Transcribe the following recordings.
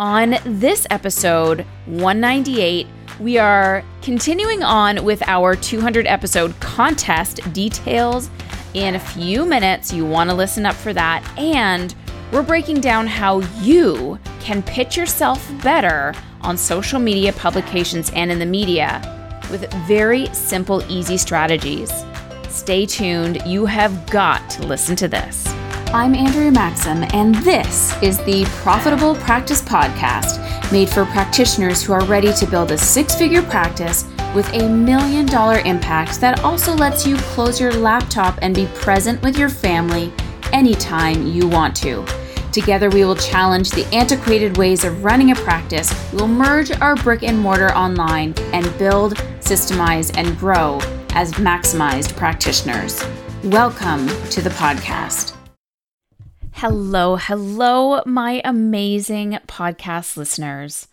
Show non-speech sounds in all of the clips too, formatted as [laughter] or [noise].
On this episode, 198, we are continuing on with our 200 episode contest details. In a few minutes, you want to listen up for that. And we're breaking down how you can pitch yourself better on social media publications and in the media with very simple, easy strategies. Stay tuned. You have got to listen to this. I'm Andrea Maxim, and this is the Profitable Practice Podcast, made for practitioners who are ready to build a six figure practice with a million dollar impact that also lets you close your laptop and be present with your family anytime you want to. Together, we will challenge the antiquated ways of running a practice. We will merge our brick and mortar online and build, systemize, and grow as maximized practitioners. Welcome to the podcast. Hello, hello, my amazing podcast listeners.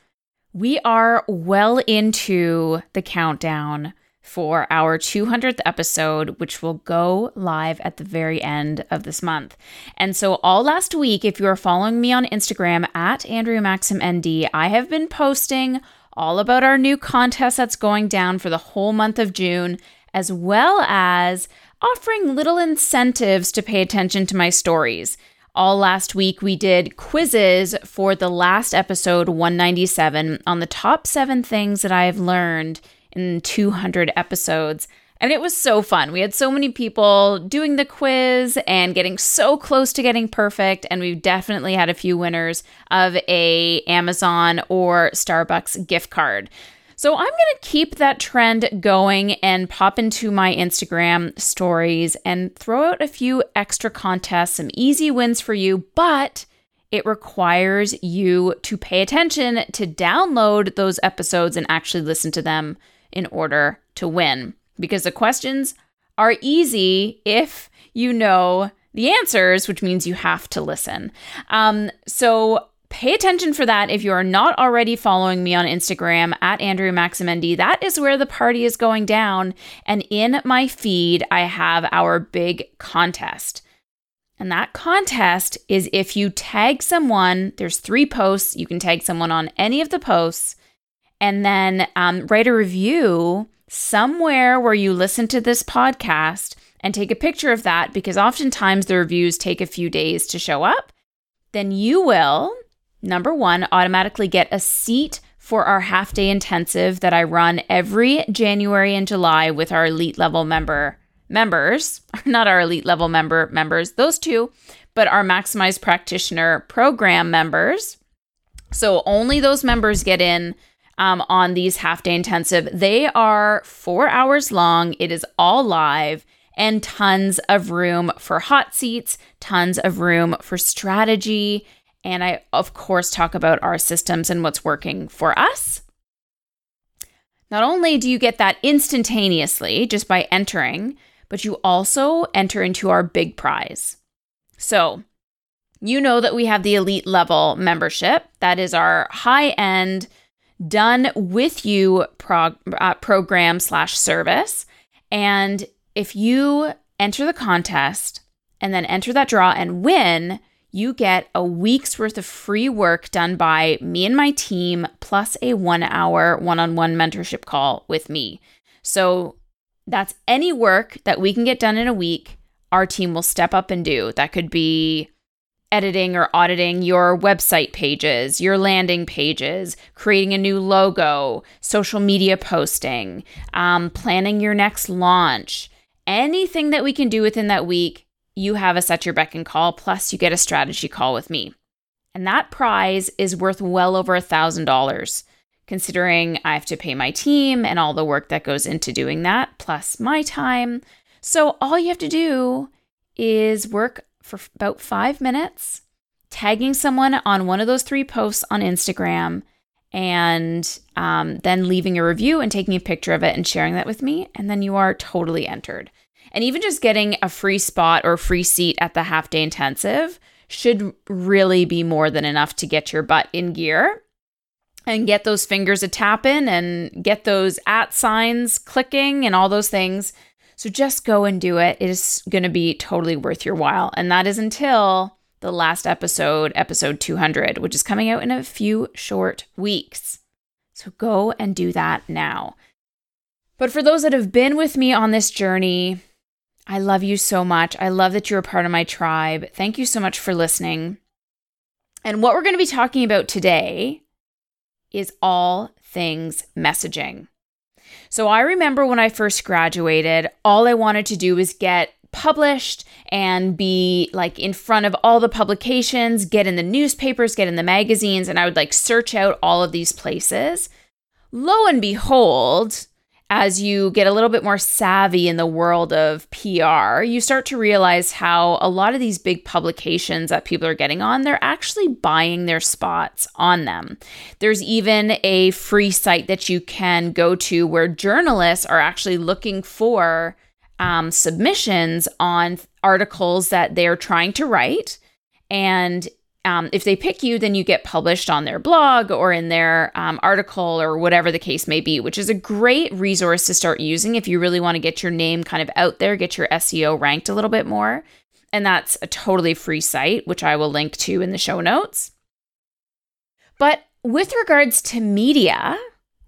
We are well into the countdown for our 200th episode, which will go live at the very end of this month. And so, all last week, if you are following me on Instagram at Andrea Maxim ND, I have been posting all about our new contest that's going down for the whole month of June, as well as offering little incentives to pay attention to my stories. All last week, we did quizzes for the last episode 197 on the top seven things that I have learned in 200 episodes. And it was so fun. We had so many people doing the quiz and getting so close to getting perfect. And we definitely had a few winners of a Amazon or Starbucks gift card. So I'm going to keep that trend going and pop into my Instagram stories and throw out a few extra contests, some easy wins for you, but it requires you to pay attention to download those episodes and actually listen to them in order to win. Because the questions are easy if you know the answers, which means you have to listen. Um, so pay attention for that if you are not already following me on Instagram at Andrea Maxim ND. That is where the party is going down. And in my feed, I have our big contest. And that contest is if you tag someone, there's three posts. You can tag someone on any of the posts and then um, write a review somewhere where you listen to this podcast and take a picture of that because oftentimes the reviews take a few days to show up. Then you will number one, automatically get a seat for our half day intensive that I run every January and July with our elite level member members, [laughs] not our elite level member members, those two, but our maximized practitioner program members. So only those members get in um, on these half day intensive. They are four hours long. It is all live and tons of room for hot seats, tons of room for strategy and I, of course, talk about our systems and what's working for us. Not only do you get that instantaneously just by entering, but you also enter into our big prize. So, you know that we have the elite level membership. That is our high end, done with you prog- uh, program slash service. And if you enter the contest and then enter that draw and win, you get a week's worth of free work done by me and my team, plus a one hour one on one mentorship call with me. So that's any work that we can get done in a week, our team will step up and do. That could be editing or auditing your website pages, your landing pages, creating a new logo, social media posting, um, planning your next launch. Anything that we can do within that week, you have us at your beck and call, plus you get a strategy call with me. And that prize is worth well over a $1,000, considering I have to pay my team and all the work that goes into doing that, plus my time. So all you have to do is work for about five minutes, tagging someone on one of those three posts on Instagram, and um, then leaving a review and taking a picture of it and sharing that with me. And then you are totally entered. And even just getting a free spot or free seat at the half day intensive should really be more than enough to get your butt in gear and get those fingers a tapping and get those at signs clicking and all those things. So just go and do it. It is going to be totally worth your while. And that is until the last episode, episode 200, which is coming out in a few short weeks. So go and do that now. But for those that have been with me on this journey, I love you so much. I love that you're a part of my tribe. Thank you so much for listening. And what we're going to be talking about today is all things messaging. So I remember when I first graduated, all I wanted to do was get published and be like in front of all the publications, get in the newspapers, get in the magazines, and I would like search out all of these places. Lo and behold, as you get a little bit more savvy in the world of PR, you start to realize how a lot of these big publications that people are getting on, they're actually buying their spots on them. There's even a free site that you can go to where journalists are actually looking for um, submissions on articles that they're trying to write. And um, if they pick you, then you get published on their blog or in their um, article or whatever the case may be, which is a great resource to start using if you really want to get your name kind of out there, get your SEO ranked a little bit more. And that's a totally free site, which I will link to in the show notes. But with regards to media,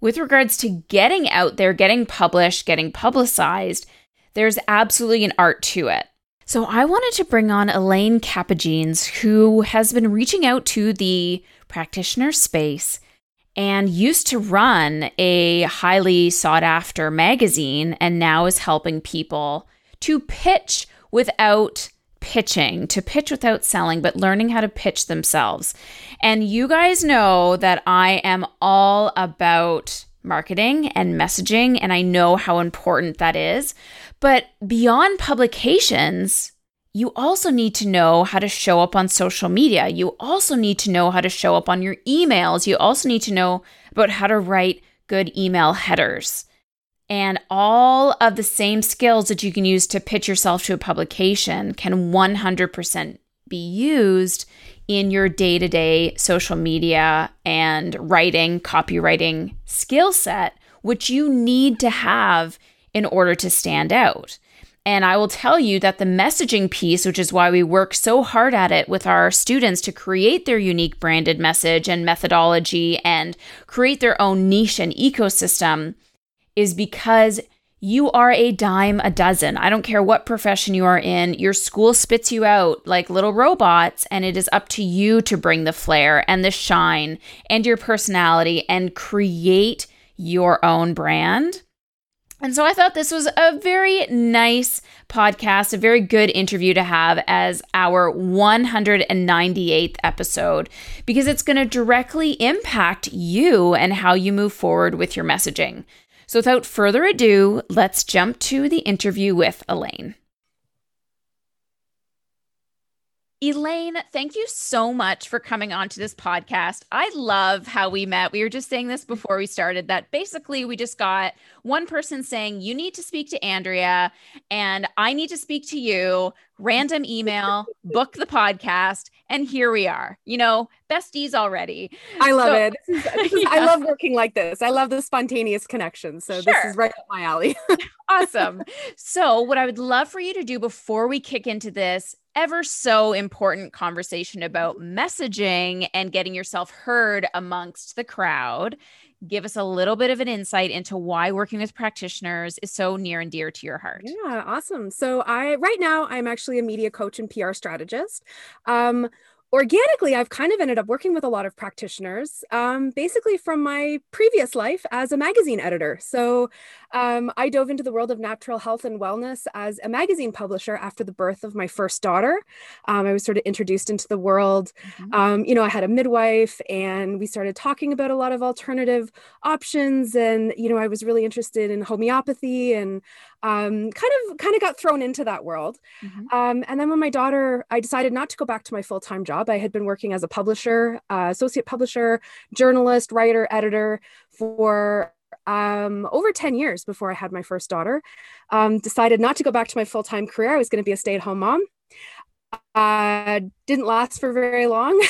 with regards to getting out there, getting published, getting publicized, there's absolutely an art to it. So I wanted to bring on Elaine Kapogines, who has been reaching out to the practitioner space and used to run a highly sought after magazine and now is helping people to pitch without pitching, to pitch without selling, but learning how to pitch themselves. And you guys know that I am all about marketing and messaging, and I know how important that is. But beyond publications, you also need to know how to show up on social media. You also need to know how to show up on your emails. You also need to know about how to write good email headers. And all of the same skills that you can use to pitch yourself to a publication can 100% be used in your day to day social media and writing, copywriting skill set, which you need to have in order to stand out. And I will tell you that the messaging piece, which is why we work so hard at it with our students to create their unique branded message and methodology and create their own niche and ecosystem, is because you are a dime a dozen. I don't care what profession you are in, your school spits you out like little robots, and it is up to you to bring the flair and the shine and your personality and create your own brand. And so I thought this was a very nice podcast, a very good interview to have as our 198th episode because it's going to directly impact you and how you move forward with your messaging. So without further ado, let's jump to the interview with Elaine. Elaine, thank you so much for coming on to this podcast. I love how we met. We were just saying this before we started that basically we just got one person saying, You need to speak to Andrea, and I need to speak to you. Random email, book the podcast, and here we are. You know, besties already. I love so, it. This is, this is, [laughs] yeah. I love working like this. I love the spontaneous connection. So sure. this is right up my alley. [laughs] awesome. So, what I would love for you to do before we kick into this ever so important conversation about messaging and getting yourself heard amongst the crowd. Give us a little bit of an insight into why working with practitioners is so near and dear to your heart. Yeah, awesome. So I right now I'm actually a media coach and PR strategist. Um, organically, I've kind of ended up working with a lot of practitioners, um, basically from my previous life as a magazine editor. So um, I dove into the world of natural health and wellness as a magazine publisher after the birth of my first daughter. Um, I was sort of introduced into the world. Mm-hmm. Um, you know, I had a midwife and we started talking about a lot of alternative options. And, you know, I was really interested in homeopathy and um, kind of kind of got thrown into that world. Mm-hmm. Um, and then when my daughter, I decided not to go back to my full time job. I had been working as a publisher, uh, associate publisher, journalist, writer, editor for um, over 10 years before I had my first daughter. Um, decided not to go back to my full time career. I was going to be a stay at home mom. Uh, didn't last for very long.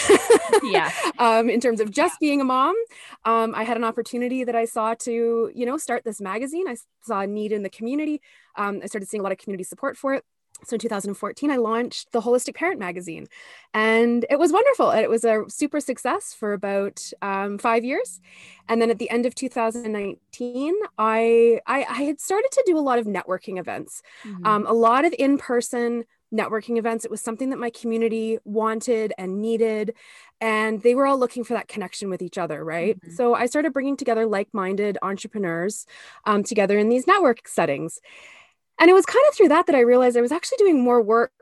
yeah. [laughs] Um, in terms of just being a mom, um, I had an opportunity that I saw to, you know, start this magazine. I saw a need in the community. Um, I started seeing a lot of community support for it. So in 2014 i launched the holistic parent magazine and it was wonderful. It was a super success for about um, five years. And then at the end of 2019 i i, I had started to do a lot of networking events mm-hmm. um, a lot of in-person networking events. It was something that my community wanted and needed and they were all looking for that connection with each other right? Mm-hmm. so i started bringing together like-minded entrepreneurs um, together in these network settings and it was kind of through that that I realized I was actually doing more work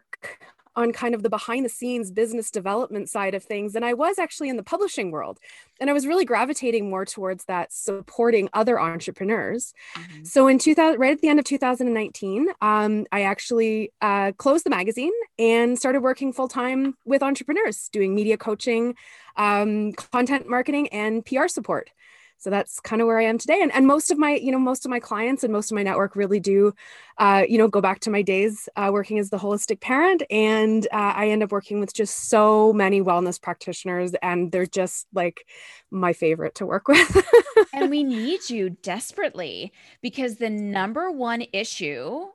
on kind of the behind the scenes business development side of things than I was actually in the publishing world. And I was really gravitating more towards that supporting other entrepreneurs. Mm-hmm. So in 2000, right at the end of 2019, um, I actually uh, closed the magazine and started working full time with entrepreneurs, doing media coaching, um, content marketing, and PR support so that's kind of where i am today. And, and most of my you know most of my clients and most of my network really do uh, you know go back to my days uh, working as the holistic parent. And uh, i end up working with just so many wellness practitioners and they're just like my favorite to work [laughs] with. And we need you desperately because the number one issue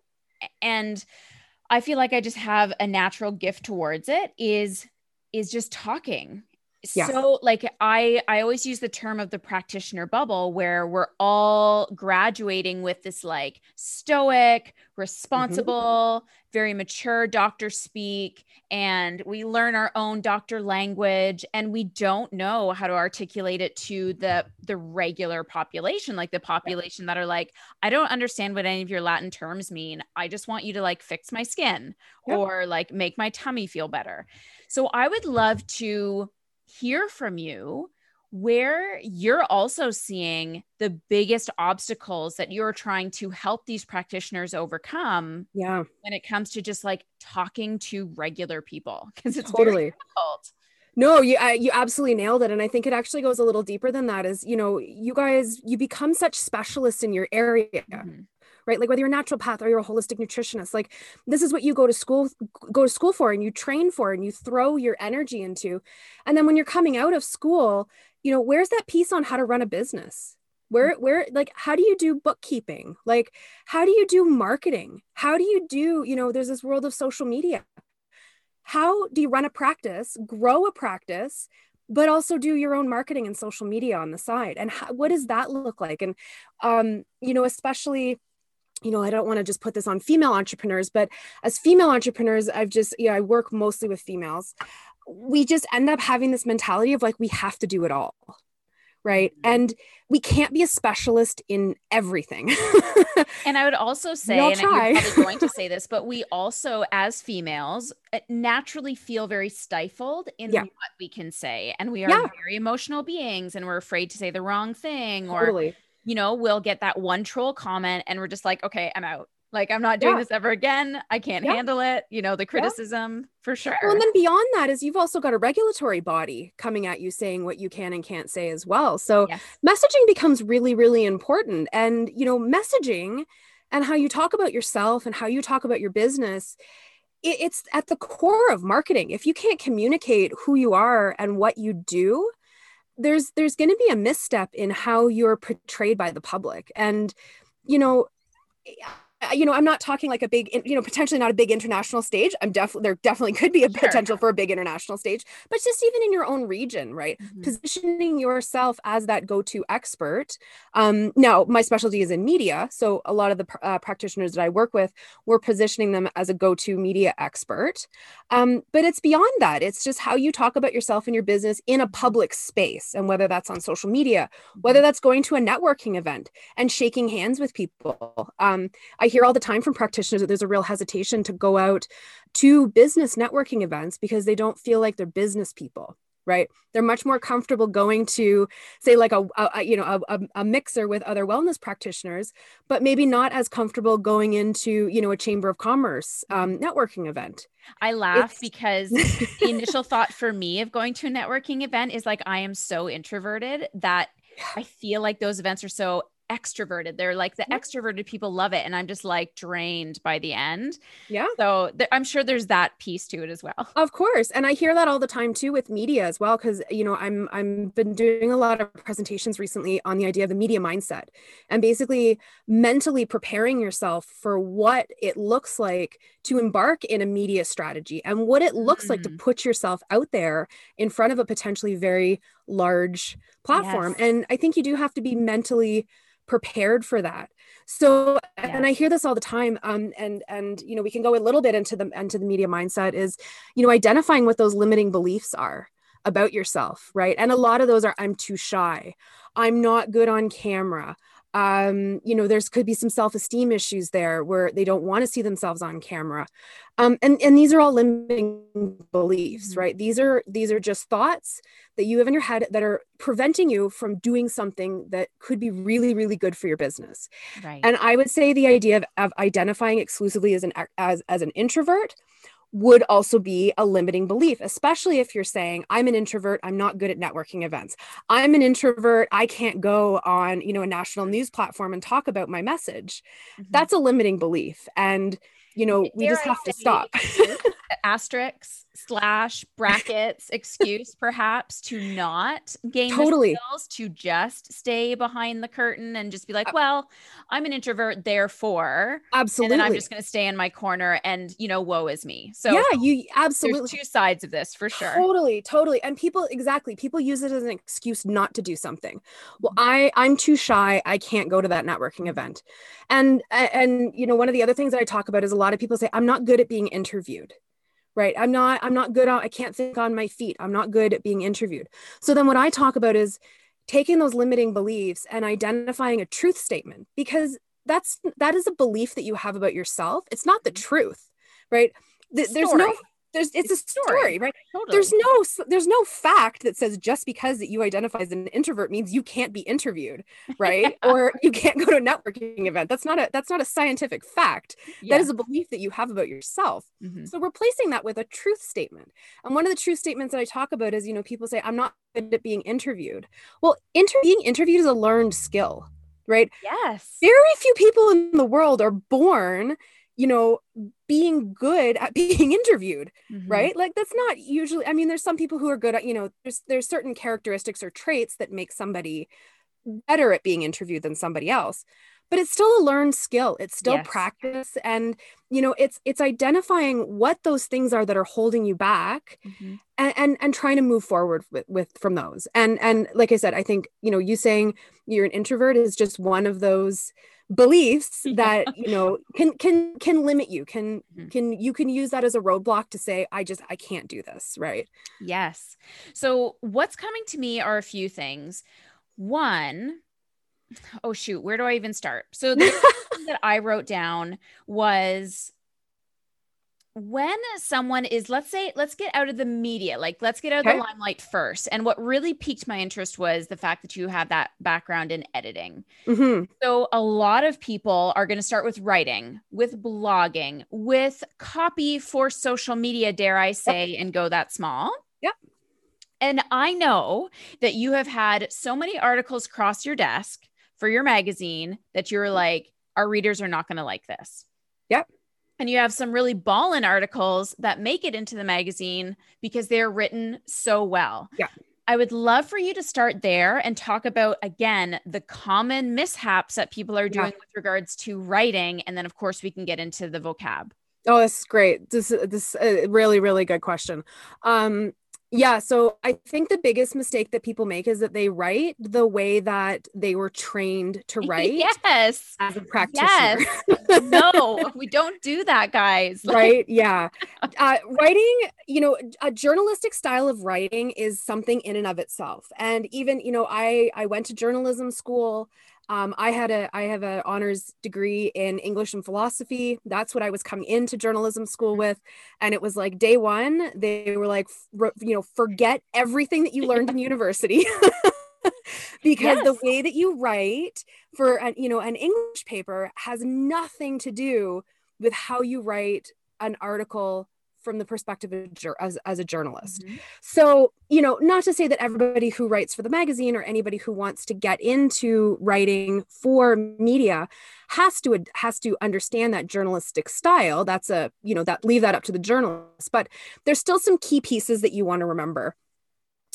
and i feel like i just have a natural gift towards it is is just talking yeah. so like i i always use the term of the practitioner bubble where we're all graduating with this like stoic mm-hmm. responsible mm-hmm. very mature doctor speak and we learn our own doctor language and we don't know how to articulate it to the the regular population like the population yeah. that are like i don't understand what any of your latin terms mean i just want you to like fix my skin yeah. or like make my tummy feel better so i would love to hear from you where you're also seeing the biggest obstacles that you're trying to help these practitioners overcome yeah. when it comes to just like talking to regular people because it's totally. difficult. No, you I, you absolutely nailed it, and I think it actually goes a little deeper than that. Is you know, you guys you become such specialists in your area, mm-hmm right? Like whether you're a naturopath or you're a holistic nutritionist like this is what you go to school go to school for and you train for and you throw your energy into. And then when you're coming out of school you know where's that piece on how to run a business? Where where like how do you do bookkeeping? Like how do you do marketing? How do you do you know there's this world of social media. How do you run a practice grow a practice but also do your own marketing and social media on the side? And how, what does that look like? And um you know especially you know, I don't want to just put this on female entrepreneurs, but as female entrepreneurs, I've just, you know, I work mostly with females. We just end up having this mentality of like, we have to do it all. Right. Mm-hmm. And we can't be a specialist in everything. [laughs] and I would also say, and you're probably going to [laughs] say this, but we also, as females, uh, naturally feel very stifled in yeah. what we can say. And we are yeah. very emotional beings and we're afraid to say the wrong thing or. totally. You know, we'll get that one troll comment and we're just like, okay, I'm out. Like, I'm not doing yeah. this ever again. I can't yeah. handle it. You know, the criticism yeah. for sure. Well, and then beyond that is you've also got a regulatory body coming at you saying what you can and can't say as well. So yes. messaging becomes really, really important. And, you know, messaging and how you talk about yourself and how you talk about your business it's at the core of marketing. If you can't communicate who you are and what you do, there's there's going to be a misstep in how you're portrayed by the public. And you know you know, I'm not talking like a big, you know, potentially not a big international stage. I'm definitely, there definitely could be a sure. potential for a big international stage, but just even in your own region, right? Mm-hmm. Positioning yourself as that go to expert. Um, now, my specialty is in media. So a lot of the uh, practitioners that I work with, we're positioning them as a go to media expert. Um, but it's beyond that. It's just how you talk about yourself and your business in a public space. And whether that's on social media, whether mm-hmm. that's going to a networking event and shaking hands with people. Um, I hear all the time from practitioners that there's a real hesitation to go out to business networking events because they don't feel like they're business people right? They're much more comfortable going to say like a, a you know a, a, mixer with other wellness practitioners but maybe not as comfortable going into you know a chamber of commerce um, networking event. I laugh it's... because the initial thought for me of going to a networking event is like i am so introverted that [sighs] i feel like those events are so extroverted. They're like the extroverted people love it. And I'm just like drained by the end. Yeah. So th- I'm sure there's that piece to it as well. Of course. And I hear that all the time too with media as well. Cause you know, I'm I'm been doing a lot of presentations recently on the idea of the media mindset and basically mentally preparing yourself for what it looks like to embark in a media strategy and what it looks mm. like to mm. put yourself out there in front of a potentially very large platform. Yes. And I think you do have to be mentally prepared for that. So and i hear this all the time um and and you know we can go a little bit into the into the media mindset is you know identifying what those limiting beliefs are about yourself right? And a lot of those are i'm too shy. I'm not good on camera um, you know, there's could be some self-esteem issues there where they don't want to see themselves on camera. Um, and, and these are all limiting beliefs, mm-hmm. right? These are these are just thoughts that you have in your head that are preventing you from doing something that could be really, really good for your business. Right. And I would say the idea of, of identifying exclusively as an as, as an introvert would also be a limiting belief, especially if you're saying, I'm an introvert, I'm not good at networking events. I'm an introvert, I can't go on, you know, a national news platform and talk about my message. Mm-hmm. That's a limiting belief. And, you know, we just have to stop. Asterisks slash brackets [laughs] excuse perhaps to not gain totally. skills to just stay behind the curtain and just be like uh, well i'm an introvert therefore absolutely and i'm just going to stay in my corner and you know woe is me. So yeah you absolutely two sides of this for sure. Totally totally and people exactly people use it as an excuse not to do something. Well mm-hmm. i i'm too shy i can't go to that networking event. And and you know one of the other things that i talk about is a lot of people say i'm not good at being interviewed right? I'm not i'm not good on i can't think on my feet. I'm not good at being interviewed. So then what i talk about is taking those limiting beliefs and identifying a truth statement because that's that is a belief that you have about yourself. It's not the mm-hmm. truth right? There's no there's it's, it's a story, story right totally. there's no there's no fact that says just because that you identify as an introvert means you can't be interviewed right yeah. [laughs] or you can't go to a networking event that's not a that's not a scientific fact yeah. that is a belief that you have about yourself mm-hmm. so replacing that with a truth statement and one of the truth statements that i talk about is you know people say i'm not good at being interviewed well inter- being interviewed is a learned skill right yes very few people in the world are born you know being good at [laughs] being interviewed mm-hmm. right like that's not usually i mean there's some people who are good at you know there's there's certain characteristics or traits that make somebody better at being interviewed than somebody else but it's still a learned skill it's still yes. practice and you know it's it's identifying what those things are that are holding you back mm-hmm. and, and and trying to move forward with, with from those and and like i said i think you know you saying you're an introvert is just one of those beliefs that you know can can can limit you can mm-hmm. can you can use that as a roadblock to say i just i can't do this right? Yes. So what's coming to me are a few things. One oh shoot where do i even start? So the [laughs] that i wrote down was when someone is let's say let's get out of the media like let's get out okay. of the limelight first and what really piqued my interest was the fact that you have that background in editing mm-hmm. so a lot of people are going to start with writing with blogging with copy for social media dare i say yep. and go that small yep and i know that you have had so many articles cross your desk for your magazine that you're like our readers are not going to like this yep and you have some really ballin articles that make it into the magazine because they're written so well. Yeah. I would love for you to start there and talk about again the common mishaps that people are doing yeah. with regards to writing, and then of course we can get into the vocab. Oh, that's great. This this uh, really really good question. Um, yeah, so I think the biggest mistake that people make is that they write the way that they were trained to [laughs] write. yes. As a practitioner. Yes. no, [laughs] we don't do that, guys. right? Yeah. Uh, writing, you know, a journalistic style of writing is something in and of itself. And even, you know, I I went to journalism school. Um, I had a I have an honors degree in English and philosophy. That's what I was coming into journalism school with, and it was like day one. They were like, you know, forget everything that you learned in [laughs] university. [laughs] because yes. the way that you write for an, you know an english paper has nothing to do with how you write an article from the perspective of as, as a journalist. Mm-hmm. So, you know, not to say that everybody who writes for the magazine or anybody who wants to get into writing for media has to has to understand that journalistic style. That's a, you know, that leave that up to the journalist, but there's still some key pieces that you want to remember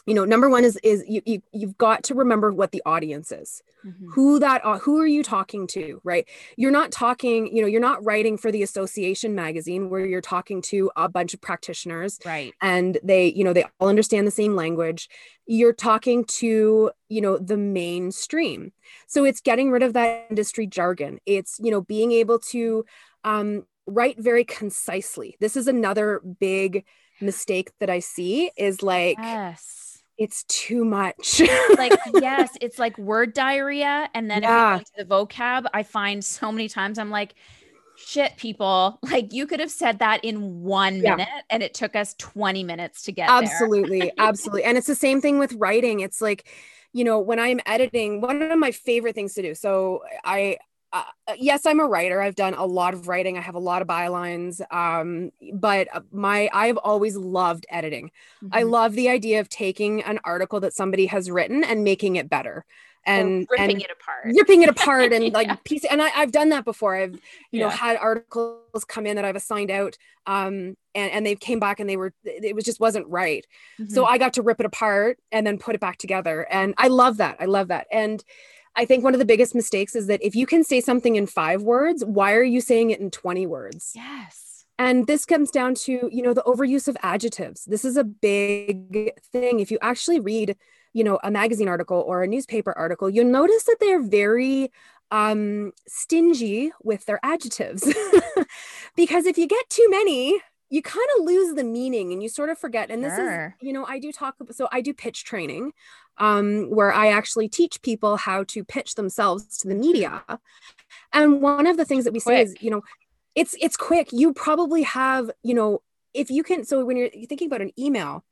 you know number one is is you, you you've got to remember what the audience is. Mm-hmm. who that uh, who are you talking to right? You're not talking you know you're not writing for the association magazine where you're talking to a bunch of practitioners right. and they you know they all understand the same language. You're talking to you know the mainstream. So it's getting rid of that industry jargon. It's you know being able to um, write very concisely. This is another big mistake that i see is like yes it's too much. like, [laughs] yes, it's like word diarrhea. And then yeah. if you go to the vocab, I find so many times I'm like, shit, people, [laughs] like you could have said that in one yeah. minute and it took us 20 minutes to get absolutely, [laughs] absolutely. And it's the same thing with writing. It's like, you know, when I'm editing, one of my favorite things to do. So I uh, uh, yes, I'm a writer. I've done a lot of writing. I have a lot of bylines. Um, but my I've always loved editing. Mm-hmm. I love the idea of taking an article that somebody has written and making it better and ripping and it apart ripping it apart [laughs] and like yeah. piece and I, have done that before i've you yeah. know had articles come in that i've assigned out um and and they came back and they were it was just wasn't right mm-hmm. so i got to rip it apart and then put it back together and i love that i love that and I think one of the biggest mistakes is that if you can say something in five words, why are you saying it in 20 words? Yes. And this comes down to, you know, the overuse of adjectives. This is a big thing. If you actually read, you know, a magazine article or a newspaper article, you'll notice that they're very um, stingy with their adjectives. [laughs] because if you get too many, you kind of lose the meaning and you sort of forget. And this sure. is, you know, I do talk, so I do pitch training um, where I actually teach people how to pitch themselves to the media. And one of the things that we quick. say is, you know, it's it's quick. You probably have, you know, if you can. So when you're thinking about an email,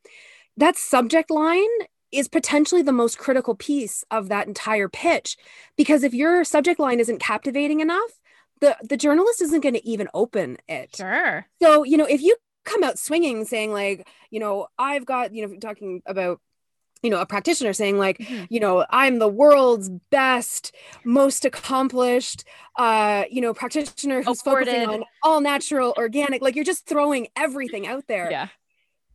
that subject line is potentially the most critical piece of that entire pitch because if your subject line isn't captivating enough the the journalist isn't going to even open it sure so you know if you come out swinging saying like you know i've got you know talking about you know a practitioner saying like mm-hmm. you know i'm the world's best most accomplished uh you know practitioner who's Afforded. focusing on all natural organic like you're just throwing everything out there yeah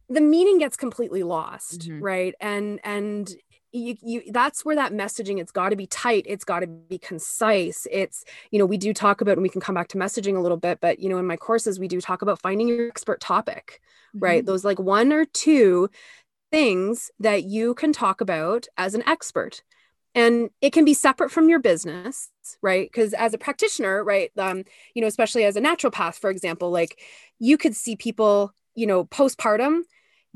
the meaning gets completely lost mm-hmm. right and and you, you that's where that messaging it's got to be tight it's got to be concise it's you know we do talk about and we can come back to messaging a little bit but you know in my courses we do talk about finding your expert topic mm-hmm. right those like one or two things that you can talk about as an expert. And it can be separate from your business right? Because as a practitioner right um you know especially as a naturopath for example like you could see people you know postpartum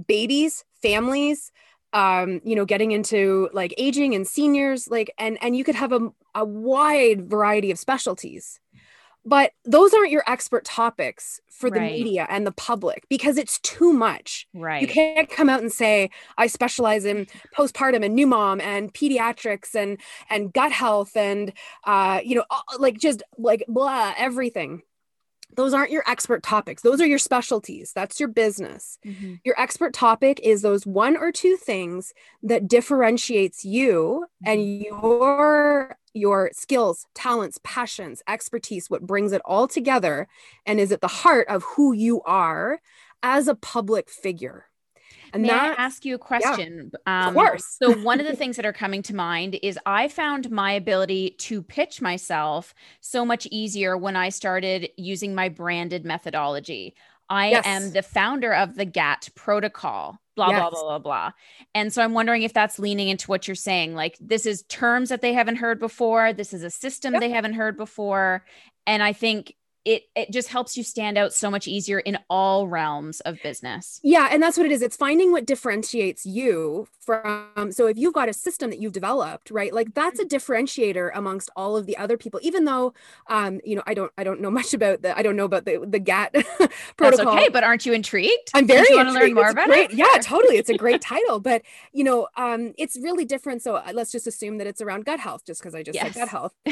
babies families um you know getting into like aging and seniors like and and you could have a, a wide variety of specialties but those aren't your expert topics for the right. media and the public because it's too much. Right. You can't come out and say I specialize in postpartum and new mom and pediatrics and and gut health and uh you know like just like blah everything. Those aren't your expert topics. Those are your specialties. That's your business. Mm-hmm. Your expert topic is those one or two things that differentiates you mm-hmm. and your your skills, talents, passions, expertise, what brings it all together and is at the heart of who you are as a public figure. And May I ask you a question? Yeah, um, of course. so one of the things that are coming to mind is I found my ability to pitch myself so much easier when I started using my branded methodology. I yes. am the founder of the GAT protocol, blah, yes. blah, blah, blah, blah. And so I'm wondering if that's leaning into what you're saying. Like, this is terms that they haven't heard before, this is a system yep. they haven't heard before. And I think it it just helps you stand out so much easier in all realms of business. Yeah, and that's what it is. It's finding what differentiates you from so if you've got a system that you've developed, right? Like that's a differentiator amongst all of the other people even though um you know, I don't I don't know much about the I don't know about the the GAT [laughs] protocol. That's okay, but aren't you intrigued? I'm very want to learn more about great, it. Yeah, totally. It's a great [laughs] title, but you know, um it's really different so uh, let's just assume that it's around gut health just because I just yes. said gut health. [laughs]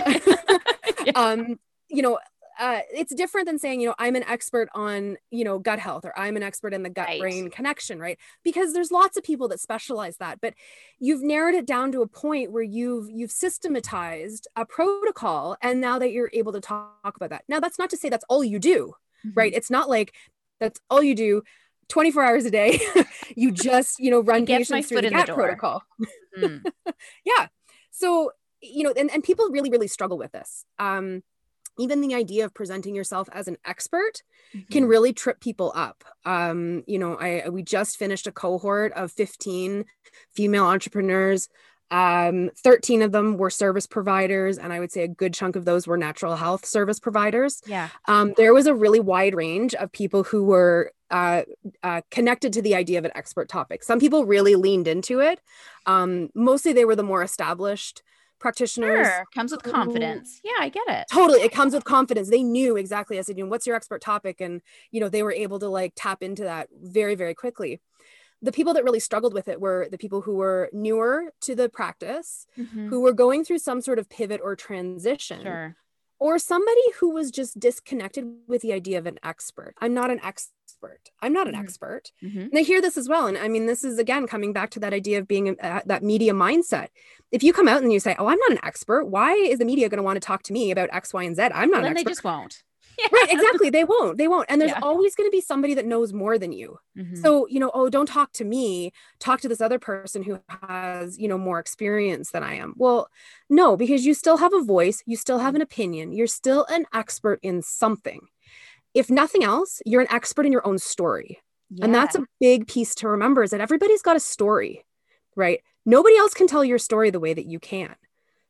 yeah. Um you know uh, it's different than saying, you know, I'm an expert on, you know, gut health or I'm an expert in the gut brain right. connection, right? Because there's lots of people that specialize that, but you've narrowed it down to a point where you've you've systematized a protocol and now that you're able to talk about that. Now that's not to say that's all you do, mm-hmm. right? It's not like that's all you do 24 hours a day. [laughs] you just, you know, [laughs] run patients through the protocol. Mm. [laughs] yeah. So, you know, and, and people really, really struggle with this. Um, even the idea of presenting yourself as an expert mm-hmm. can really trip people up. Um, you know, I we just finished a cohort of 15 female entrepreneurs. Um, 13 of them were service providers, and I would say a good chunk of those were natural health service providers. Yeah. Um, there was a really wide range of people who were uh, uh, connected to the idea of an expert topic. Some people really leaned into it. Um, mostly, they were the more established practitioners sure. comes with confidence yeah i get it totally it comes with confidence they knew exactly as they do what's your expert topic and you know they were able to like tap into that very very quickly the people that really struggled with it were the people who were newer to the practice mm-hmm. who were going through some sort of pivot or transition sure. or somebody who was just disconnected with the idea of an expert i'm not an expert expert. I'm not an mm-hmm. expert. Mm-hmm. And I hear this as well. And I mean, this is again coming back to that idea of being uh, that media mindset. If you come out and you say, "Oh, I'm not an expert," why is the media going to want to talk to me about X, Y, and Z? I'm not. Well, then they just won't. [laughs] Yeah. Right, exactly. They won't. They won't. And there's yeah. always going to be somebody that knows more than you. Mm-hmm. So, you know, oh, don't talk to me. Talk to this other person who has, you know, more experience than I am. Well, no, because you still have a voice, you still have an opinion, you're still an expert in something if nothing else, you're an expert in your own story. Yeah. And that's a big piece to remember is that everybody's got a story, right? Nobody else can tell your story the way that you can.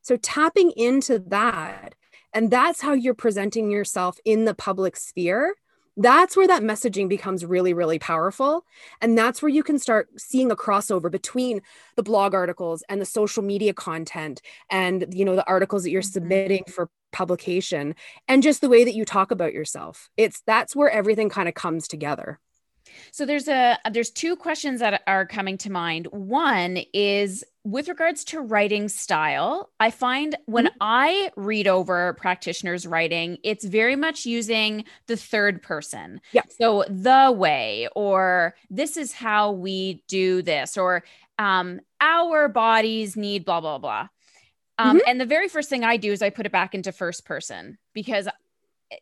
So tapping into that, and that's how you're presenting yourself in the public sphere. That's where that messaging becomes really, really powerful. And that's where you can start seeing a crossover between the blog articles and the social media content and, you know, the articles that you're mm-hmm. submitting for publication and just the way that you talk about yourself. It's that's where everything kind of comes together. So there's a there's two questions that are coming to mind. One is with regards to writing style, I find when mm-hmm. I read over practitioners' writing, it's very much using the third person. Yeah. So the way, or this is how we do this, or um, our bodies need blah blah blah. Um, mm-hmm. And the very first thing I do is I put it back into first person because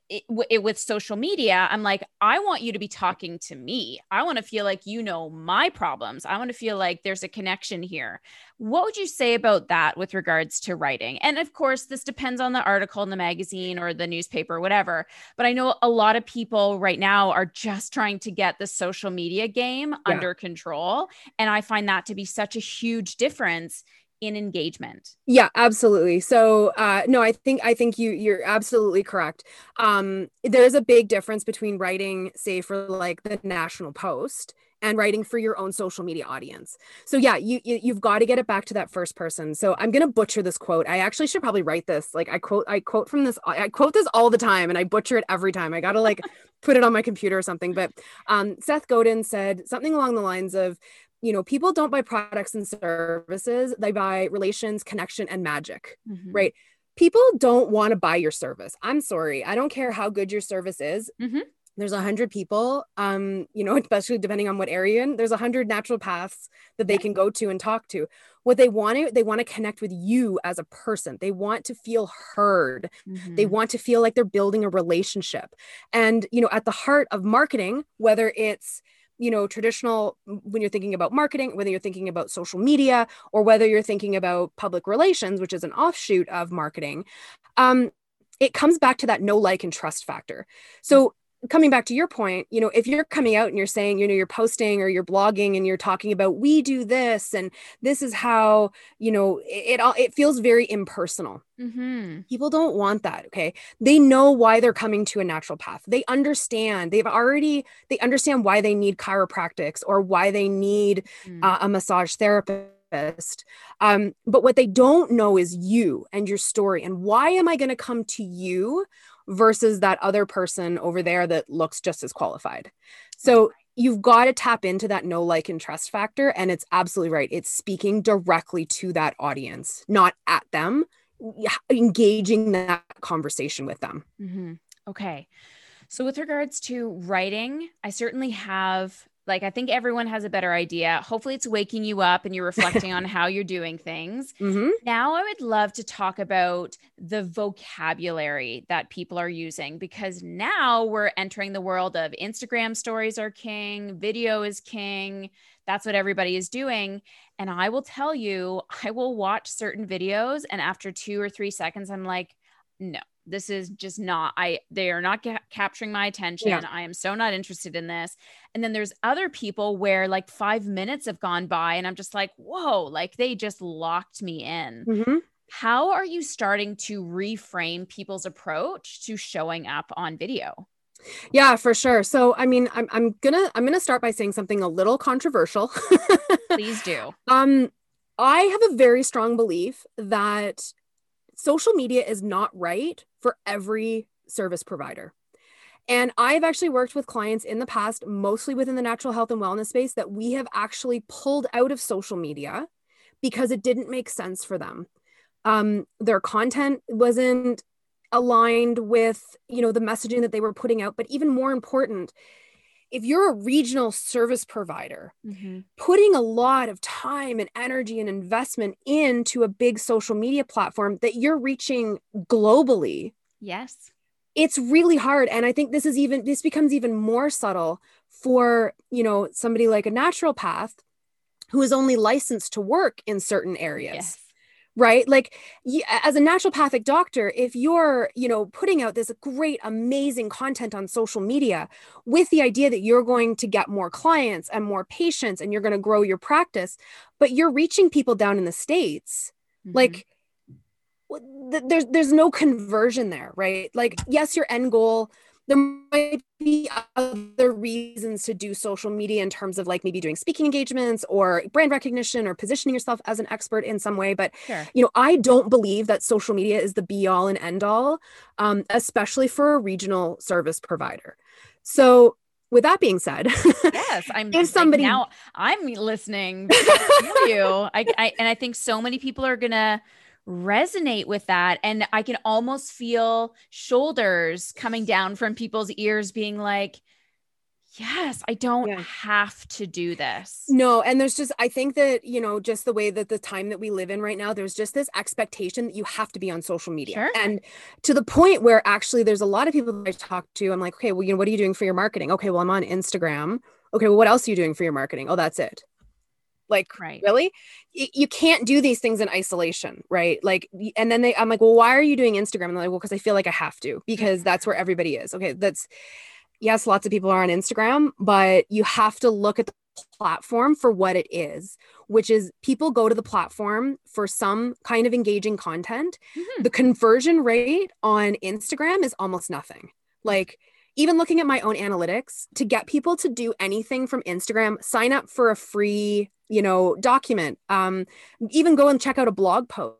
it, it, with social media, I'm like, I want you to be talking to me. I want to feel like you know my problems. I want to feel like there's a connection here. What would you say about that with regards to writing? And of course, this depends on the article in the magazine or the newspaper, or whatever. But I know a lot of people right now are just trying to get the social media game yeah. under control. And I find that to be such a huge difference in engagement yeah absolutely so uh no i think i think you you're absolutely correct um there's a big difference between writing say for like the national post and writing for your own social media audience. So yeah, you, you have got to get it back to that first person. So I'm going to butcher this quote. I actually should probably write this. Like I quote I quote from this I quote this all the time and I butcher it every time. I got to like put it on my computer or something. But um, Seth Godin said something along the lines of you know, people don't buy products and services, they buy relations, connection, and magic, mm-hmm. right? People don't want to buy your service. I'm sorry. I don't care how good your service is. Mm-hmm. There's a hundred people, um, you know, [laughs] especially depending on what area. In, there's a hundred naturopaths that they can go to and talk to. What they want to, they want to connect with you as a person. They want to feel heard. Mm-hmm. They want to feel like they're building a relationship. And you know, at the heart of marketing, whether it's you know traditional when you're thinking about marketing whether you're thinking about social media or whether you're thinking about public relations which is an offshoot of marketing um, it comes back to that no like and trust factor. So coming back to your point, you know, if you're coming out and you're saying, you know, you're posting or you're blogging and you're talking about we do this and this is how, you know, it all it, feels very impersonal. Mm-hmm. People don't want that. Okay, they know why they're coming to a naturopath. They understand. They've already they understand why they need chiropractics or why they need mm. uh, a massage therapist. Um, but what they don't know is you and your story. And why am I going to come to you versus that other person over there that looks just as qualified. So you've got to tap into that no like and trust factor and it's absolutely right. It's speaking directly to that audience, not at them, engaging that conversation with them. Mm-hmm. Okay. So, with regards to writing, I certainly have like I think everyone has a better idea. Hopefully it's waking you up and you're reflecting on [laughs] how you're doing things. Mm-hmm. Now I would love to talk about the vocabulary that people are using because now we're entering the world of Instagram stories are king, video is king. That's what everybody is doing. And I will tell you, I will watch certain videos and after 2 or 3 seconds I'm like, no, this is just not i they are not ca- capturing my attention. Yeah. i am so not interested in this. And then there's other people where like five minutes have gone by and i'm just like whoa like they just locked me in. Mm-hmm. how are you starting to reframe people's approach to showing up on video? Yeah for sure. So i mean i'm, I'm gonna i'm gonna start by saying something a little controversial. [laughs] Please do. Um i have a very strong belief that social media is not right for every service provider. And I've actually worked with clients in the past, mostly within the natural health and wellness space, that we have actually pulled out of social media because it didn't make sense for them. Um, their content wasn't aligned with you know the messaging that they were putting out but even more important if you're a regional service provider, mm-hmm. putting a lot of time and energy and investment into a big social media platform that you're reaching globally. Yes. It's really hard. And I think this is even, this becomes even more subtle for, you know, somebody like a naturopath who is only licensed to work in certain areas. Yes right like as a naturopathic doctor if you're you know putting out this great amazing content on social media with the idea that you're going to get more clients and more patients and you're going to grow your practice but you're reaching people down in the states mm-hmm. like there's there's no conversion there right like yes your end goal there might be other reasons to do social media in terms of like maybe doing speaking engagements or brand recognition or positioning yourself as an expert in some way but sure. you know i don't believe that social media is the be all and end all um, especially for a regional service provider so with that being said yes i'm [laughs] if somebody like now i'm listening to you I, I and i think so many people are gonna resonate with that. And I can almost feel shoulders coming down from people's ears being like, yes, I don't yeah. have to do this. No. And there's just, I think that, you know, just the way that the time that we live in right now, there's just this expectation that you have to be on social media. Sure. And to the point where actually there's a lot of people that I talk to, I'm like, okay, well, you know, what are you doing for your marketing? Okay, well, I'm on Instagram. Okay, well, what else are you doing for your marketing? Oh, that's it. Like, right. really? You can't do these things in isolation, right? Like, and then they, I'm like, well, why are you doing Instagram? And they're like, well, because I feel like I have to, because that's where everybody is. Okay, that's, yes, lots of people are on Instagram, but you have to look at the platform for what it is, which is people go to the platform for some kind of engaging content. Mm-hmm. The conversion rate on Instagram is almost nothing. Like, even looking at my own analytics to get people to do anything from Instagram, sign up for a free you know, document, um, even go and check out a blog post.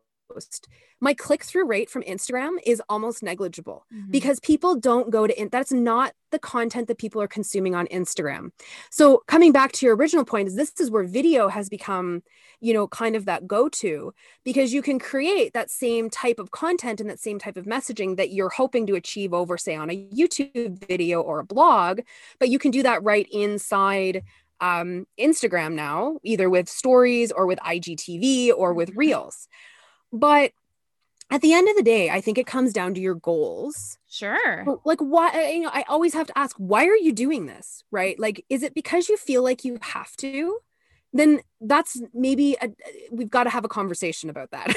My click through rate from Instagram is almost negligible mm-hmm. because people don't go to, in- that's not the content that people are consuming on Instagram. So, coming back to your original point, is this is where video has become, you know, kind of that go to because you can create that same type of content and that same type of messaging that you're hoping to achieve over, say, on a YouTube video or a blog, but you can do that right inside um, Instagram now, either with stories or with IGTV or with mm-hmm. reels. But at the end of the day, I think it comes down to your goals. Sure. Like, why, uh, you know, I always have to ask, why are you doing this? Right. Like, is it because you feel like you have to? Then that's maybe a, we've got to have a conversation about that.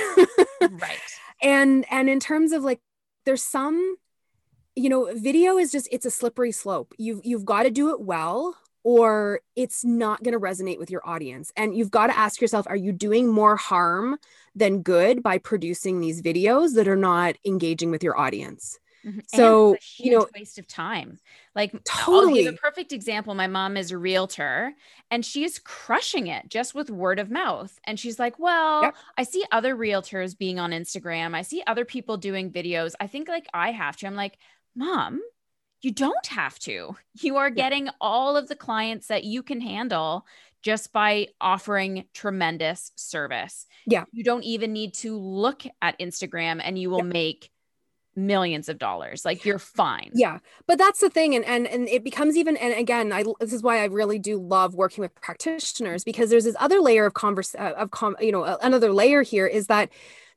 [laughs] right. And, and in terms of like, there's some, you know, video is just, it's a slippery slope. You've, you've got to do it well or it's not going to resonate with your audience. And you've got to ask yourself are you doing more harm than good by producing these videos that are not engaging with your audience? Mm-hmm. So, you know, waste of time. Like, totally. I'll give a perfect example. My mom is a realtor and she is crushing it just with word of mouth. And she's like, Well, yep. I see other realtors being on Instagram. I see other people doing videos. I think like I have to. I'm like, Mom, you don't have to. You are getting all of the clients that you can handle just by offering tremendous service. Yeah. You don't even need to look at Instagram and you will yeah. make millions of dollars. Like you're fine. Yeah. But that's the thing. And and and it becomes even and again, I this is why I really do love working with practitioners because there's this other layer of converse uh, of com, you know, another layer here is that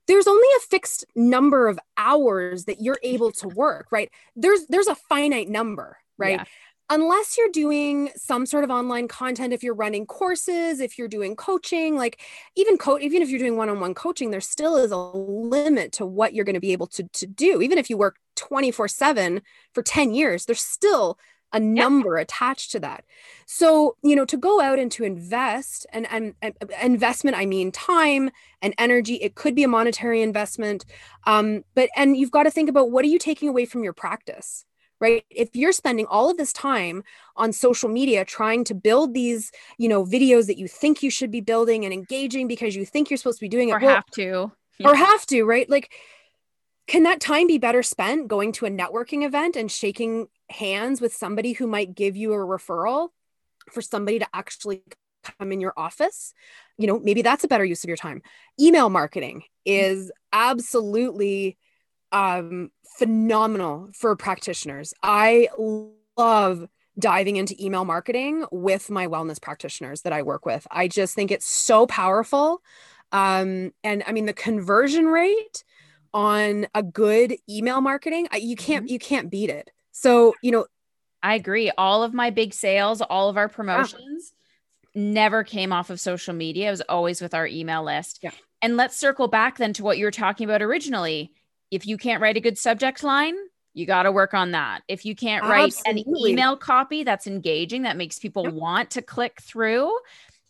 there's only a fixed number of hours that you're able to work, right? There's there's a finite number, right? Yeah unless you're doing some sort of online content if you're running courses if you're doing coaching like even co- even if you're doing one-on-one coaching there still is a limit to what you're going to be able to, to do even if you work 24 7 for 10 years there's still a number attached to that. So you know to go out and to invest and, and, and investment i mean time and energy it could be a monetary investment um, but and you've got to think about what are you taking away from your practice right? If you're spending all of this time on social media trying to build these you know videos that you think you should be building and engaging because you think you're supposed to be doing it or well, have to. yeah. or have to right? Like can that time be better spent going to a networking event and shaking hands with somebody who might give you a referral for somebody to actually come in your office you know maybe that's a better use of your time email marketing is absolutely um, phenomenal for practitioners. I love diving into email marketing with my wellness practitioners that I work with. I just think it's so powerful. Um, and I mean, the conversion rate on a good email marketing, you can't, mm-hmm. you can't beat it. So, you know, I agree. All of my big sales, all of our promotions yeah. never came off of social media. It was always with our email list. Yeah. And let's circle back then to what you were talking about originally if you can't write a good subject line, you got to work on that. If you can't write Absolutely. an email copy that's engaging, that makes people want to click through,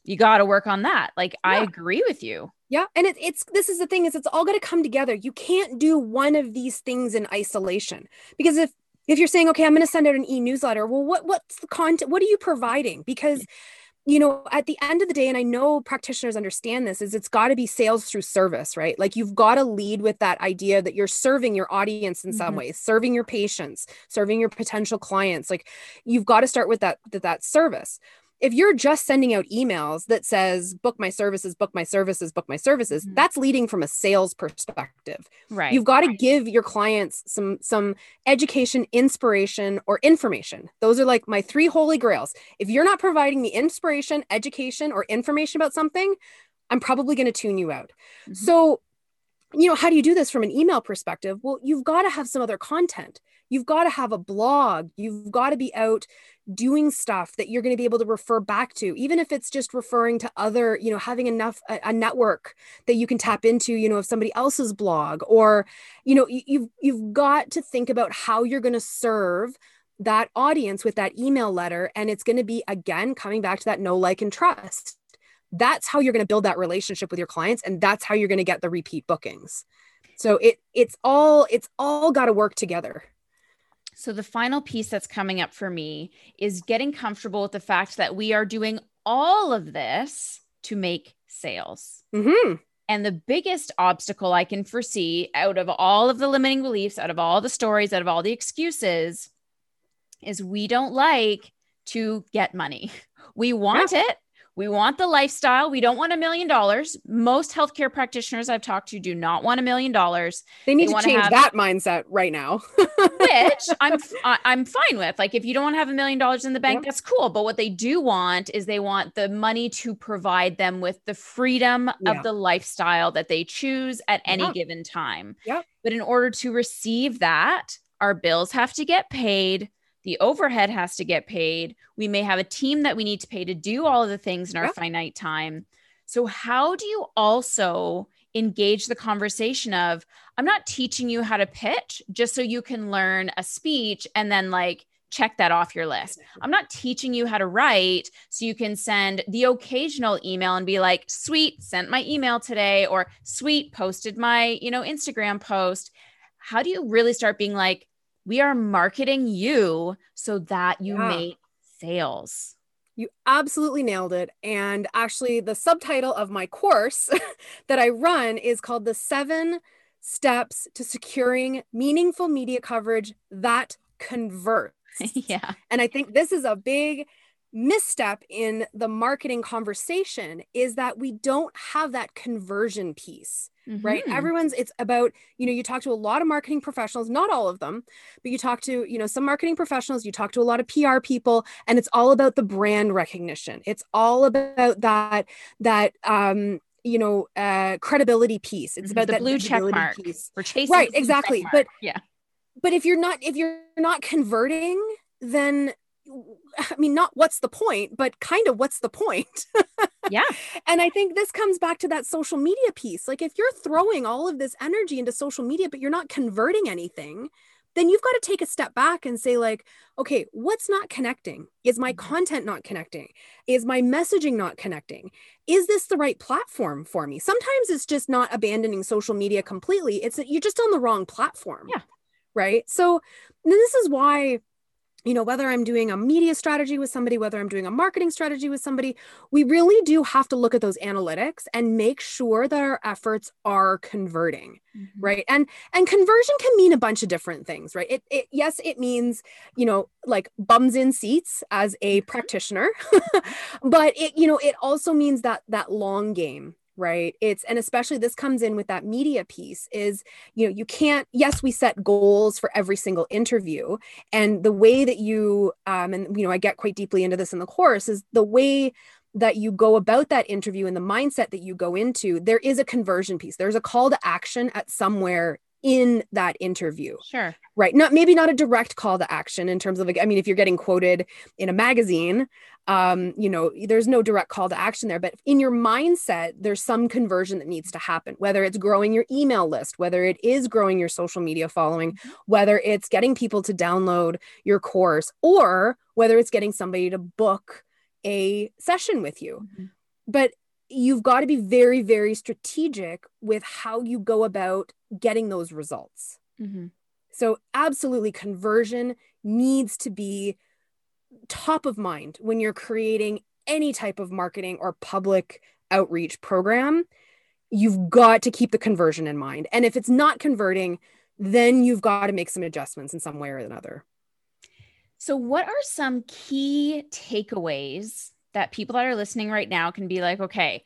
you got to work on that. Like, yeah. I agree with you. Yeah. And it, it's, this is the thing is it's all going to come together. You can't do one of these things in isolation because if, if you're saying, okay, I'm going to send out an e-newsletter, well, what, what's the content? What are you providing? Because you know at the end of the day and i know practitioners understand this is it's got to be sales through service right like you've got to lead with that idea that you're serving your audience in mm-hmm. some ways serving your patients serving your potential clients like you've got to start with that that, that service if you're just sending out emails that says book my services book my services book my services mm-hmm. that's leading from a sales perspective. Right you've got to give your clients some some education inspiration or information. Those are like my three holy grails. If you're not providing the inspiration education or information about something i'm probably going to tune you out. Mm-hmm. so you know how do you do this from an email perspective? Well you've got to have some other content you've got to have a blog. You've got to be out doing stuff that you're going to be able to refer back to even if it's just referring to other you know having enough a, a network that you can tap into you know of somebody else's blog or you know you, you've you've got to think about how you're going to serve that audience with that email letter and it's going to be again coming back to that know like and trust. That's how you're going to build that relationship with your clients and that's how you're going to get the repeat bookings. So it it's all it's all got to work together so, the final piece that's coming up for me is getting comfortable with the fact that we are doing all of this to make sales. Mm-hmm. And the biggest obstacle I can foresee out of all of the limiting beliefs, out of all the stories, out of all the excuses, is we don't like to get money. [laughs] We want yeah. it, we want the lifestyle. We don't want a million dollars. Most healthcare practitioners I've talked to do not want a million dollars. They need they to change have, that mindset right now. [laughs] which I'm I'm fine with. Like if you don't want to have a million dollars in the bank, yep. that's cool. But what they do want is they want the money to provide them with the freedom yeah. of the lifestyle that they choose at any yeah. given time. Yep. But in order to receive that, our bills have to get paid the overhead has to get paid. We may have a team that we need to pay to do all of the things in our finite time. So, how do you also engage the conversation of, I'm not teaching you how to pitch just so you can learn a speech and then like check that off your list. I'm not teaching you how to write so you can send the occasional email and be like, sweet, sent my email today, or sweet, posted my, you know, Instagram post. How do you really start being like, we are marketing you so that you yeah. make sales. You absolutely nailed it. And actually, the subtitle of my course [laughs] that I run is called The Seven Steps to Securing Meaningful Media Coverage That Converts. [laughs] yeah. And I think this is a big misstep in the marketing conversation is that we don't have that conversion piece mm-hmm. right everyone's it's about you know you talk to a lot of marketing professionals not all of them but you talk to you know some marketing professionals you talk to a lot of pr people and it's all about the brand recognition. It's all about that that um you know uh credibility piece. It's mm-hmm. about the that blue check mark. piece. We're chasing right exactly. but yeah. but if you're not if you're not converting then I mean, not what's the point, but kind of what's the point? [laughs] yeah. And I think this comes back to that social media piece. Like, if you're throwing all of this energy into social media, but you're not converting anything, then you've got to take a step back and say, like, okay, what's not connecting? Is my mm-hmm. content not connecting? Is my messaging not connecting? Is this the right platform for me? Sometimes it's just not abandoning social media completely, it's that you're just on the wrong platform. Yeah. Right. So, this is why you know, whether I'm doing a media strategy with somebody, whether I'm doing a marketing strategy with somebody, we really do have to look at those analytics and make sure that our efforts are converting, mm-hmm. right? And and conversion can mean a bunch of different things, right? It, it yes, it means, you know, like bums in seats as a mm-hmm. practitioner, [laughs] but it, you know, it also means that that long game, right? It's and especially this comes in with that media piece is you know you can't yes we set goals for every single interview and the way that you um and you know i get quite deeply into this in the course is the way that you go about that interview and the mindset that you go into there is a conversion piece. There's a call to action at somewhere in that interview. Sure. Right. Not maybe not a direct call to action in terms of like, I mean, if you're getting quoted in a magazine, um, you know, there's no direct call to action there, but in your mindset, there's some conversion that needs to happen, whether it's growing your email list, whether it is growing your social media following, mm-hmm. whether it's getting people to download your course, or whether it's getting somebody to book a session with you. Mm-hmm. But you've got to be very, very strategic with how you go about getting those results. Mm-hmm. So, absolutely, conversion needs to be top of mind when you're creating any type of marketing or public outreach program. You've got to keep the conversion in mind. And if it's not converting, then you've got to make some adjustments in some way or another. So, what are some key takeaways that people that are listening right now can be like, okay,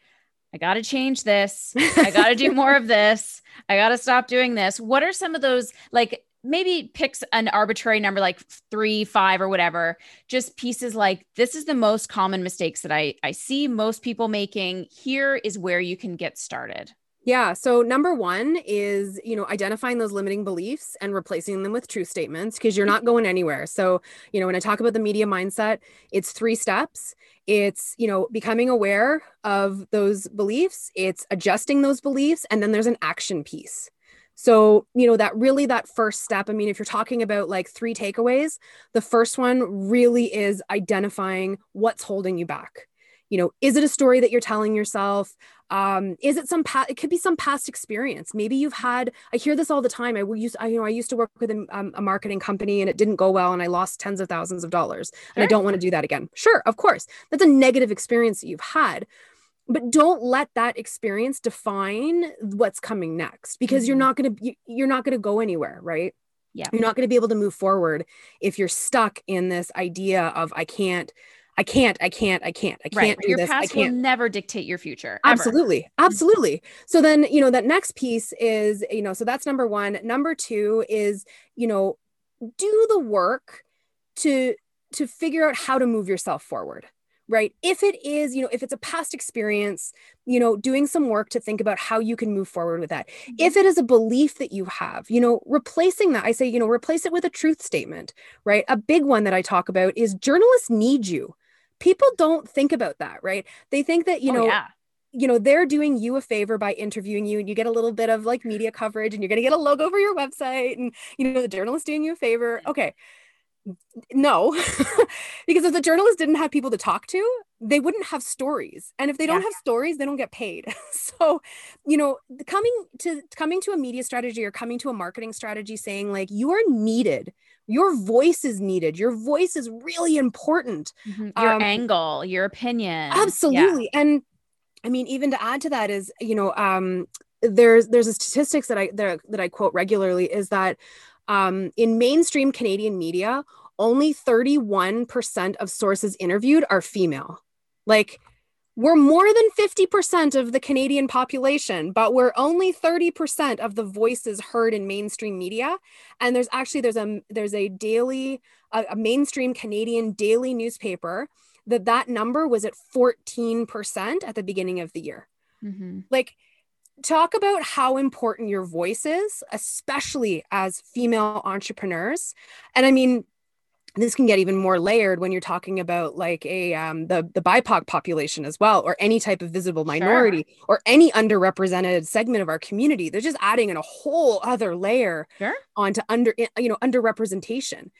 I got to change this. I [laughs] got to do more of this. I got to stop doing this. What are some of those like maybe picks an arbitrary number like three, five, or whatever. Just pieces like this is the most common mistakes that I, I see most people making. Here is where you can get started. Yeah. So number one is, you know, identifying those limiting beliefs and replacing them with true statements because you're mm-hmm. not going anywhere. So, you know, when I talk about the media mindset, it's three steps. It's, you know, becoming aware of those beliefs, it's adjusting those beliefs, and then there's an action piece. So, you know, that really that first step, I mean, if you're talking about like three takeaways, the first one really is identifying what's holding you back. You know, is it a story that you're telling yourself? Um, is it some past, it could be some past experience. Maybe you've had, I hear this all the time. I used, I, you know, I used to work with a, um, a marketing company and it didn't go well and I lost tens of thousands of dollars and I don't want to do that again. Sure. Of course. That's a negative experience that you've had but don't let that experience define what's coming next because mm-hmm. you're not going to you're not going to go anywhere right yeah you're not going to be able to move forward if you're stuck in this idea of i can't I can't, I can't, I can't, I can't right. do your this. past I can't. will never dictate your future. Ever. Absolutely. Absolutely. So then, you know, that next piece is, you know, so that's number one. Number two is, you know, do the work to to figure out how to move yourself forward right if it is you know if it's a past experience you know doing some work to think about how you can move forward with that mm-hmm. if it is a belief that you have you know replacing that i say you know replace it with a truth statement right a big one that i talk about is journalists need you people don't think about that right? They think that you oh, know yeah. you know they're doing you a favor by interviewing you and you get a little bit of like media coverage and you're going to get a logo for your website and you know the journalist doing you a favor. Mm. Okay. No. [laughs] Because if the journalist didn't have people to talk to they wouldn't have stories. And if they don't have stories they don't get paid. [laughs] So you know coming to coming to a media strategy or coming to a marketing strategy saying like you are needed your voice is needed your voice is really important mm-hmm. your um, angle your opinion absolutely yeah. and i mean even to add to that is you know um there's there's a statistics that i that, that i quote regularly is that um, in mainstream Canadian media, only 31% of sources interviewed are female. Like, we're more than 50% of the Canadian population, but we're only 30% of the voices heard in mainstream media. And there's actually there's a there's a daily a, a mainstream Canadian daily newspaper that that number was at 14% at the beginning of the year. Mm-hmm. Like talk about how important your voice is, especially as female entrepreneurs. And I mean, this can get even more layered when you're talking about like a um, the the BIPOC population as well, or any type of visible minority, sure. or any underrepresented segment of our community. They're just adding in a whole other layer sure. onto under you know underrepresentation.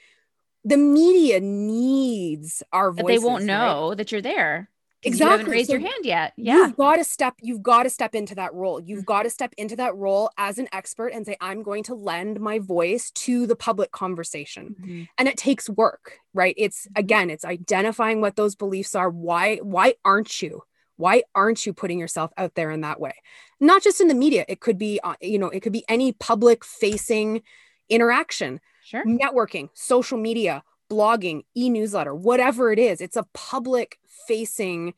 The media needs our voices. But they won't know right? that you're there exactly. You haven't raised so your hand yet. Yeah. You've got to step, you've got to step into that role. You've mm-hmm. got to step into that role as an expert and say, I'm going to lend my voice to the public conversation. Mm-hmm. And it takes work, right? It's mm-hmm. again, it's identifying what those beliefs are. Why, why aren't you? Why aren't you putting yourself out there in that way? Not just in the media. It could be, uh, you know, it could be any public facing interaction, sure. networking, social media, blogging, e newsletter, whatever it is. It's a public facing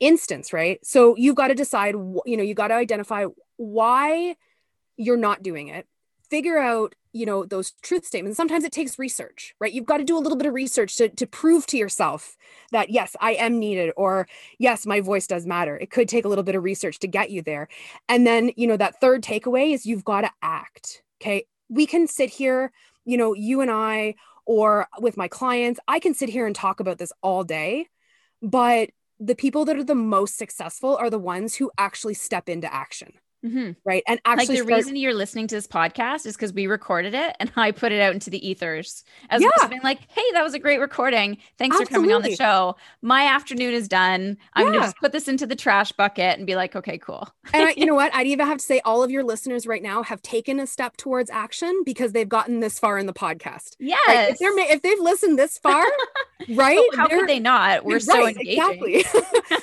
instance, right? So you've got to decide, you know, you got to identify why you're not doing it. Figure out, you know, those truth statements. Sometimes it takes research, right? You've got to do a little bit of research to, to prove to yourself that, yes, I am needed, or yes, my voice does matter. It could take a little bit of research to get you there. And then, you know, that third takeaway is you've got to act. Okay. We can sit here, you know, you and I, or with my clients, I can sit here and talk about this all day but the people that are the most successful are the ones who actually step into action. Mm-hmm. Right. And actually, like the start- reason you're listening to this podcast is because we recorded it and [laughs] I put it out into the ethers as yeah. being like, hey, that was a great recording. Thanks Absolutely. for coming on the show. My afternoon is done. I'm yeah. going to just put this into the trash bucket and be like, okay, cool. and I, [laughs] you know what? I'd even have to say, all of your listeners right now have taken a step towards action because they've gotten this far in the podcast. Yes. Right? If, they're, if they've listened this [laughs] far, right? Oh, how could they not? We're right, so engaging. Exactly.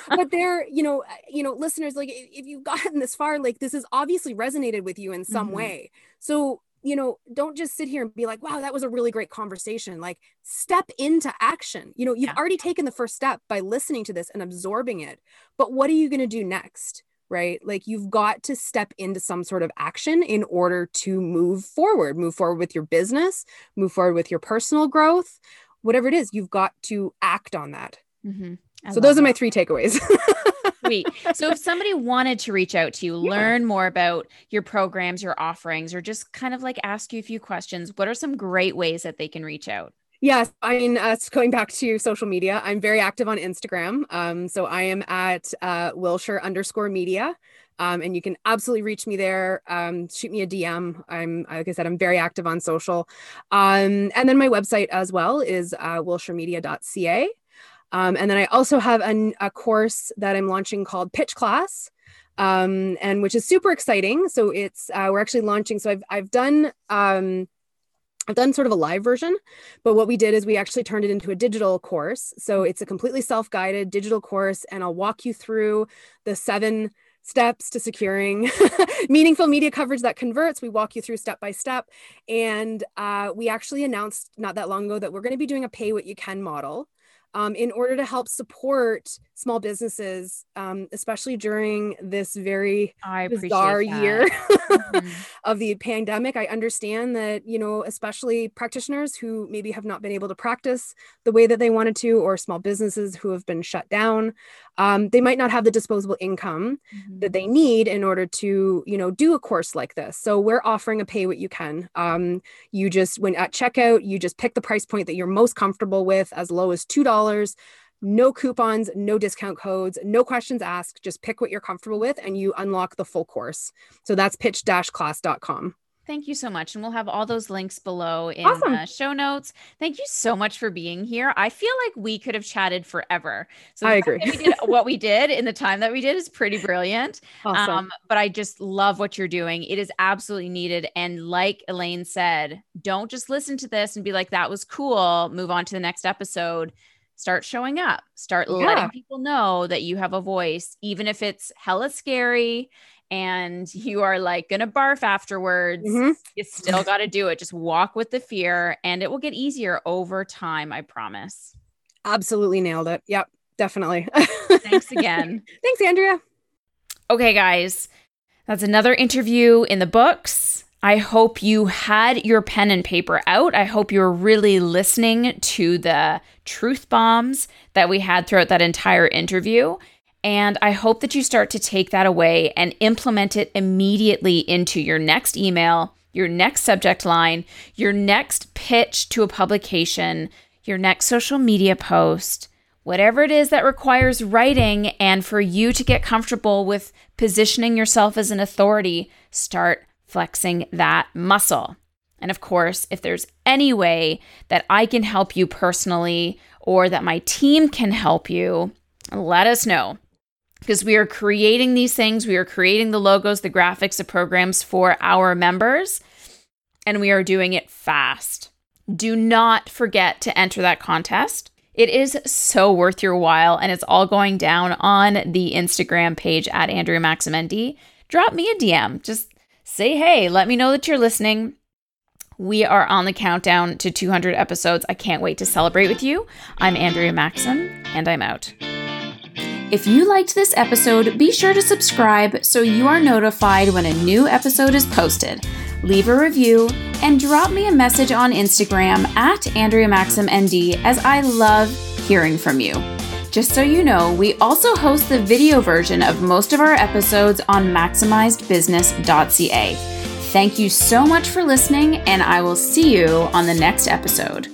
but they're, you know, you know, listeners, like if you've gotten this far, like this is obviously resonated with you in some mm-hmm. way. So, you know, don't just sit here and be like, wow, that was a really great conversation. Like, step into action. You know, you've yeah. already taken the first step by listening to this and absorbing it. But what are you going to do next? Right. Like, you've got to step into some sort of action in order to move forward, move forward with your business, move forward with your personal growth, whatever it is, you've got to act on that. Mm-hmm. So, those are my three takeaways. [laughs] Sweet. So if somebody wanted to reach out to you, yeah. learn more about your programs, your offerings, or just kind of like ask you a few questions, what are some great ways that they can reach out? Yes, I mean, uh, going back to social media, I'm very active on Instagram. Um, so I am at uh, Wilshire underscore media. Um, and you can absolutely reach me there. Um, shoot me a DM. I'm, like I said, I'm very active on social. Um, and then my website as well is uh, wilshiremedia.ca. Um, and then I also have an, a course that I'm launching called Pitch Class, um, and which is super exciting. So it's uh, we're actually launching. So I've I've done um, I've done sort of a live version, but what we did is we actually turned it into a digital course. So it's a completely self-guided digital course, and I'll walk you through the seven steps to securing [laughs] meaningful media coverage that converts. We walk you through step by step. And uh, we actually announced not that long ago that we're going to be doing a pay what you can model um, in order to help support small businesses, um, especially during this very bizarre year mm-hmm. [laughs] of the pandemic. I understand that, you know, especially practitioners who maybe have not been able to practice the way that they wanted to, or small businesses who have been shut down, um, they might not have the disposable income mm-hmm. that they need in order to, you know, do a course like this. So we're offering a pay what you can. Um, you just, when at checkout, you just pick the price point that you're most comfortable with, as low as $2 no coupons, no discount codes, no questions asked. Just pick what you're comfortable with and you unlock the full course. So that's pitch class.com. Thank you so much. And we'll have all those links below in awesome. uh, show notes. Thank you so much for being here. I feel like we could have chatted forever. So I agree. we did what we did in the time that we did is pretty brilliant. [laughs] Awesome. Um, but I just love what you're doing. It is absolutely needed. And like Elaine said, don't just listen to this and be like, that was cool. Move on to the next episode start showing up start yeah. letting people know that you have a voice even if it's hella scary and [laughs] you are like gonna barf afterwards, mm-hmm. you still [laughs] got to do it. Just walk with the fear and it will get easier over time. I promise. Absolutely nailed it. Yep, definitely. [laughs] Thanks again. Thanks, Andrea. Okay, guys, that's another interview in the books. I hope you had your pen and paper out. I hope you're really listening to the truth bombs that we had throughout that entire interview. And I hope that you start to take that away and implement it immediately into your next email, your next subject line, your next pitch to a publication, your next social media post, whatever it is that requires writing and for you to get comfortable with positioning yourself as an authority, start flexing that muscle. And of course, if there's any way that I can help you personally or that my team can help you, let us know. Because we are creating these things, we are creating the logos, the graphics, the programs for our members, and we are doing it fast. Do not forget to enter that contest. It is so worth your while, and it's all going down on the Instagram page at Andrea Maxim ND. Drop me a DM. Just say hey, let me know that you're listening. We are on the countdown to 200 episodes. I can't wait to celebrate with you. I'm Andrea Maxim, and I'm out. If you liked this episode, be sure to subscribe so you are notified when a new episode is posted. Leave a review and drop me a message on Instagram at Andrea Maxim ND as I love hearing from you. Just so you know, we also host the video version of most of our episodes on maximizedbusiness.ca. Thank you so much for listening, and I will see you on the next episode.